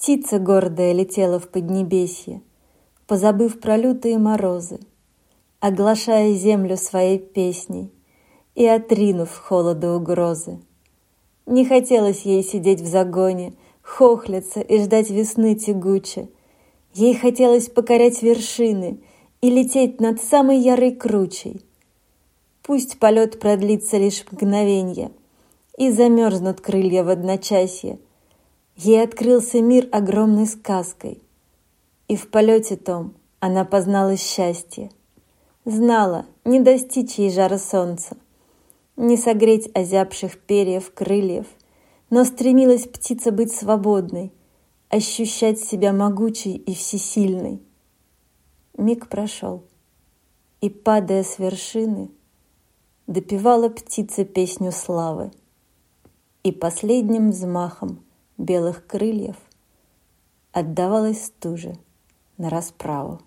Птица гордая летела в Поднебесье, Позабыв про лютые морозы, Оглашая землю своей песней И отринув холода угрозы. Не хотелось ей сидеть в загоне, Хохляться и ждать весны тягуче. Ей хотелось покорять вершины И лететь над самой ярой кручей. Пусть полет продлится лишь мгновенье, И замерзнут крылья в одночасье — Ей открылся мир огромной сказкой, И в полете том она познала счастье. Знала, не достичь ей жара солнца, Не согреть озябших перьев крыльев, Но стремилась птица быть свободной, Ощущать себя могучей и всесильной. Миг прошел, и, падая с вершины, Допевала птица песню славы, И последним взмахом — белых крыльев отдавалась стуже на расправу.